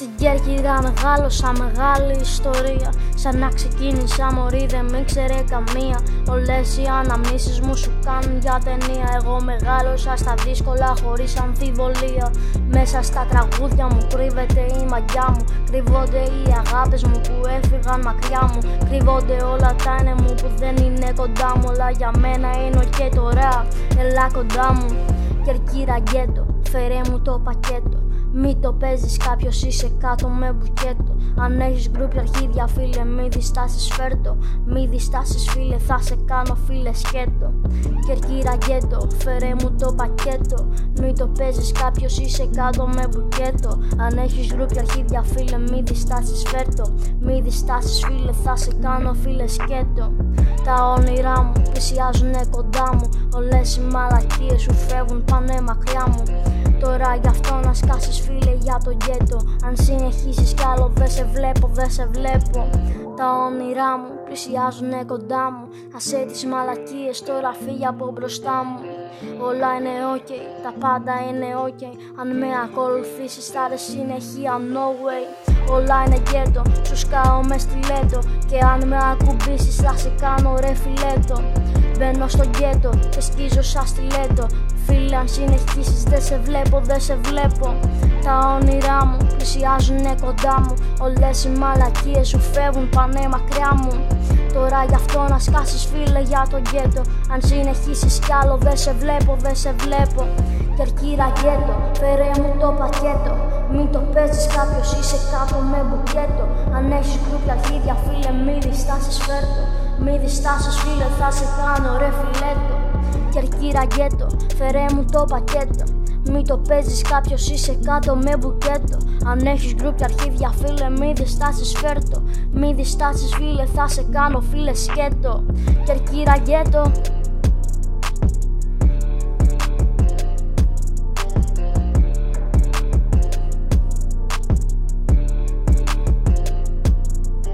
Στην Κέρκυρα μεγάλωσα μεγάλη ιστορία. Σαν να ξεκίνησα μωρή δεν με ξέρε καμία. Όλες οι αναμνήσεις μου σου κάνουν για ταινία. Εγώ μεγάλωσα στα δύσκολα χωρίς αμφιβολία. Μέσα στα τραγούδια μου κρύβεται η μαγιά μου. Κρύβονται οι αγάπες μου που έφυγαν μακριά μου. Κρύβονται όλα τα είναι μου που δεν είναι κοντά μου. Όλα για μένα είναι και τώρα. Έλα κοντά μου. Κερκύρα γκέτο, φέρε μου το πακέτο μη το παίζεις κάποιος είσαι κάτω με μπουκέτο. Αν έχεις γκρουπ αρχίδια φίλε μη διστάσεις φέρτο. Μη διστάσεις φίλε θα σε κάνω φίλε σκέτο. Κερκύρα γκέτο φέρε μου το πακέτο. Μη το παίζεις κάποιος είσαι κάτω με μπουκέτο. Αν έχεις γκρουπ αρχίδια φίλε μη διστάσεις φέρτο. Μη διστάσεις φίλε θα σε κάνω φίλε σκέτο. Τα όνειρά μου πλησιάζουνε κοντά μου Όλες οι μαλακίες σου φεύγουν πάνε μακριά μου. Τώρα γι' αυτό να σκάσεις φίλε για το γκέτο Αν συνεχίσεις κι άλλο δεν σε βλέπω, δεν σε βλέπω. Τα όνειρά μου πλησιάζουνε κοντά μου. Ασέ τις μαλακίες τώρα φύγει από μπροστά μου. Όλα είναι ok, τα πάντα είναι ok. Αν με ακολουθήσεις θα ρε συνεχεία no way. Όλα είναι γκέτο, σου σκάω μες στιλέτο Και αν με ακουμπήσεις θα σε κάνω ρε φιλέτο Μπαίνω στο γκέτο και σκίζω σαν στιλέτο Φίλε αν συνεχίσεις δεν σε βλέπω, δεν σε βλέπω. Τα όνειρά μου πλησιάζουνε κοντά μου. Όλες οι μαλακίες σου φεύγουν πάνε μακριά μου. Τώρα γι' αυτό να σκάσεις φίλε για το γκέτο. Αν συνεχίσεις κι άλλο δεν σε βλέπω, δεν σε βλέπω Κερκύρα γκέτο, φέρε μου το πακέτο Μην το παίζεις κάποιος είσαι κάτω με μπουκέτο Αν έχεις γκρουπια αρχίδια φίλε μη διστάσεις φέρτο Μη διστάσεις φίλε θα σε κάνω ρε φιλέτο Κερκύρα γκέτο, φέρε μου το πακέτο μη το παίζεις κάποιος είσαι κάτω με μπουκέτο. Αν έχεις γκρουπ αρχίδια φίλε, μη διστάσεις φέρτο. Μη διστάσεις φίλε, θα σε κάνω φίλε σκέτο. Κερκύρα γκέτο.